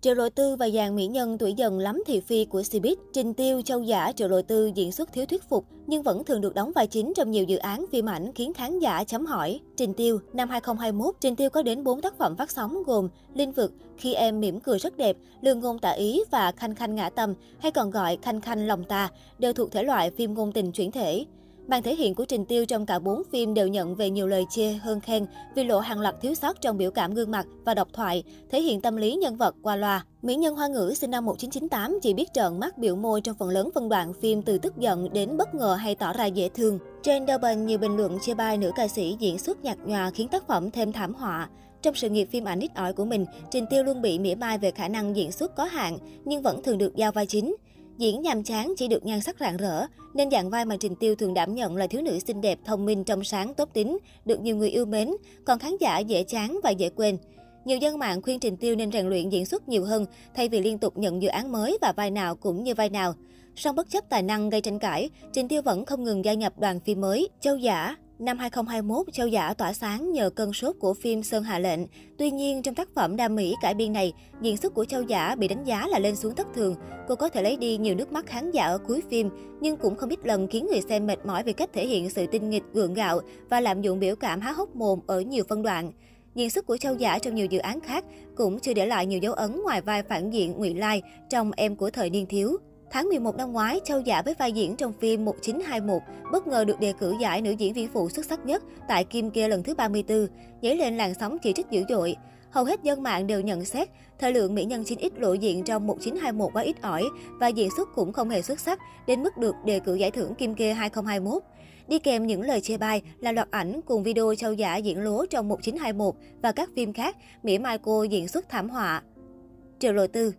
Triệu Lộ Tư và dàn mỹ nhân tuổi dần lắm thị phi của Cbiz, Trình Tiêu, Châu Giả, Triệu Lộ Tư diễn xuất thiếu thuyết phục nhưng vẫn thường được đóng vai chính trong nhiều dự án phim ảnh khiến khán giả chấm hỏi. Trình Tiêu, năm 2021, Trình Tiêu có đến 4 tác phẩm phát sóng gồm Linh vực, Khi em mỉm cười rất đẹp, Lương ngôn tả ý và Khanh Khanh ngã tâm, hay còn gọi Khanh Khanh lòng ta, đều thuộc thể loại phim ngôn tình chuyển thể. Màn thể hiện của Trình Tiêu trong cả bốn phim đều nhận về nhiều lời chê hơn khen vì lộ hàng loạt thiếu sót trong biểu cảm gương mặt và độc thoại, thể hiện tâm lý nhân vật qua loa. Mỹ nhân Hoa ngữ sinh năm 1998 chỉ biết trợn mắt biểu môi trong phần lớn phân đoạn phim từ tức giận đến bất ngờ hay tỏ ra dễ thương. Trên Durban, nhiều bình luận chê bai nữ ca sĩ diễn xuất nhạt nhòa khiến tác phẩm thêm thảm họa. Trong sự nghiệp phim ảnh ít ỏi của mình, Trình Tiêu luôn bị mỉa mai về khả năng diễn xuất có hạn, nhưng vẫn thường được giao vai chính. Diễn nhàm chán chỉ được nhan sắc rạng rỡ, nên dạng vai mà Trình Tiêu thường đảm nhận là thiếu nữ xinh đẹp, thông minh, trong sáng, tốt tính, được nhiều người yêu mến, còn khán giả dễ chán và dễ quên. Nhiều dân mạng khuyên Trình Tiêu nên rèn luyện diễn xuất nhiều hơn, thay vì liên tục nhận dự án mới và vai nào cũng như vai nào. Song bất chấp tài năng gây tranh cãi, Trình Tiêu vẫn không ngừng gia nhập đoàn phim mới, Châu Giả, Năm 2021, Châu Giả tỏa sáng nhờ cơn sốt của phim Sơn Hạ Lệnh. Tuy nhiên, trong tác phẩm đam mỹ cải biên này, diễn xuất của Châu Giả bị đánh giá là lên xuống thất thường. Cô có thể lấy đi nhiều nước mắt khán giả ở cuối phim, nhưng cũng không ít lần khiến người xem mệt mỏi về cách thể hiện sự tinh nghịch gượng gạo và lạm dụng biểu cảm há hốc mồm ở nhiều phân đoạn. Diễn xuất của Châu Giả trong nhiều dự án khác cũng chưa để lại nhiều dấu ấn ngoài vai phản diện Ngụy Lai trong Em của thời niên thiếu. Tháng 11 năm ngoái, Châu Giả với vai diễn trong phim 1921 bất ngờ được đề cử giải nữ diễn viên phụ xuất sắc nhất tại Kim Kia lần thứ 34, dấy lên làn sóng chỉ trích dữ dội. Hầu hết dân mạng đều nhận xét, thời lượng mỹ nhân 9X lộ diện trong 1921 quá ít ỏi và diễn xuất cũng không hề xuất sắc đến mức được đề cử giải thưởng Kim Kê 2021. Đi kèm những lời chê bai là loạt ảnh cùng video Châu Giả diễn lố trong 1921 và các phim khác, mỹ mai cô diễn xuất thảm họa. Triệu Lộ Tư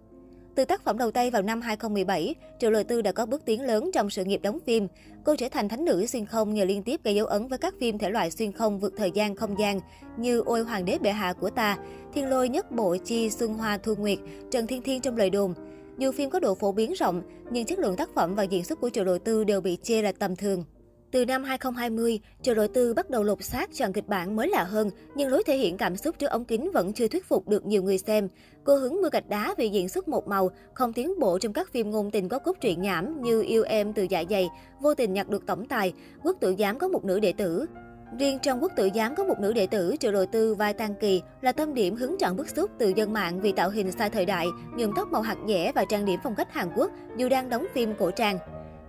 từ tác phẩm đầu tay vào năm 2017, Triệu Lợi Tư đã có bước tiến lớn trong sự nghiệp đóng phim. Cô trở thành thánh nữ xuyên không nhờ liên tiếp gây dấu ấn với các phim thể loại xuyên không vượt thời gian không gian như Ôi Hoàng đế bệ hạ của ta, Thiên lôi nhất bộ chi Xuân Hoa Thu Nguyệt, Trần Thiên Thiên trong lời đồn. Dù phim có độ phổ biến rộng, nhưng chất lượng tác phẩm và diễn xuất của Triệu Lợi Tư đều bị chê là tầm thường. Từ năm 2020, Triệu Đội Tư bắt đầu lột xác chọn kịch bản mới lạ hơn, nhưng lối thể hiện cảm xúc trước ống kính vẫn chưa thuyết phục được nhiều người xem. Cô hứng mưa gạch đá vì diễn xuất một màu, không tiến bộ trong các phim ngôn tình có cốt truyện nhảm như Yêu Em từ dạ dày, Vô tình nhặt được tổng tài, Quốc Tử giám có một nữ đệ tử. Riêng trong quốc Tử giám có một nữ đệ tử Triệu Đội Tư vai Tan Kỳ là tâm điểm hứng chọn bức xúc từ dân mạng vì tạo hình sai thời đại, nhuộm tóc màu hạt dẻ và trang điểm phong cách Hàn Quốc dù đang đóng phim cổ trang.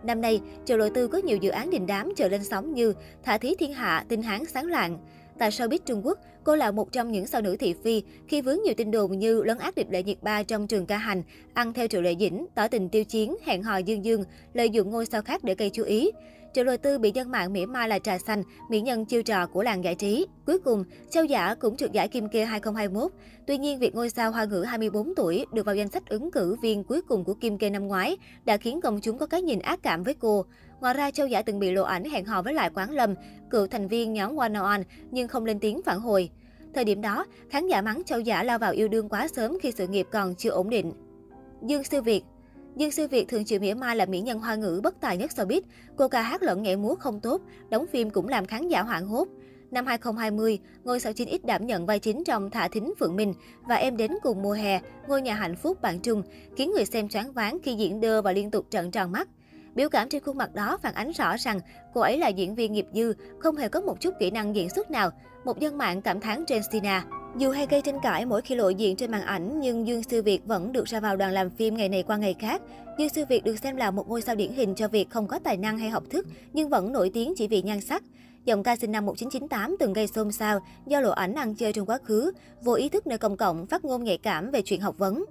Năm nay, chợ Lộ Tư có nhiều dự án đình đám chờ lên sóng như Thả Thí Thiên Hạ, Tinh Hán Sáng Lạng. Tại showbiz Trung Quốc, cô là một trong những sao nữ thị phi khi vướng nhiều tin đồn như lấn át điệp lệ nhiệt ba trong trường ca hành, ăn theo Triệu Lệ Dĩnh, tỏ tình tiêu chiến, hẹn hò dương dương, lợi dụng ngôi sao khác để gây chú ý. Triệu Lôi Tư bị dân mạng mỉa mai là trà xanh, mỹ nhân chiêu trò của làng giải trí. Cuối cùng, Châu Giả cũng trượt giải Kim Kê 2021. Tuy nhiên, việc ngôi sao hoa ngữ 24 tuổi được vào danh sách ứng cử viên cuối cùng của Kim Kê năm ngoái đã khiến công chúng có cái nhìn ác cảm với cô. Ngoài ra, Châu Giả từng bị lộ ảnh hẹn hò với lại Quán Lâm, cựu thành viên nhóm One On, nhưng không lên tiếng phản hồi. Thời điểm đó, khán giả mắng Châu Giả lao vào yêu đương quá sớm khi sự nghiệp còn chưa ổn định. Dương Sư Việt Dương Sư Việt thường chịu mỉa mai là mỹ nhân hoa ngữ bất tài nhất showbiz. Cô ca hát lẫn nhảy múa không tốt, đóng phim cũng làm khán giả hoảng hốt. Năm 2020, ngôi sao 9X đảm nhận vai chính trong Thả Thính Phượng Minh và Em đến cùng mùa hè, ngôi nhà hạnh phúc bạn Trung, khiến người xem choáng váng khi diễn đơ và liên tục trận tròn mắt. Biểu cảm trên khuôn mặt đó phản ánh rõ rằng cô ấy là diễn viên nghiệp dư, không hề có một chút kỹ năng diễn xuất nào. Một dân mạng cảm thán trên Sina. Dù hay gây tranh cãi mỗi khi lộ diện trên màn ảnh, nhưng Dương Sư Việt vẫn được ra vào đoàn làm phim ngày này qua ngày khác. Dương Sư Việt được xem là một ngôi sao điển hình cho việc không có tài năng hay học thức, nhưng vẫn nổi tiếng chỉ vì nhan sắc. Giọng ca sinh năm 1998 từng gây xôn xao do lộ ảnh ăn chơi trong quá khứ, vô ý thức nơi công cộng, phát ngôn nhạy cảm về chuyện học vấn.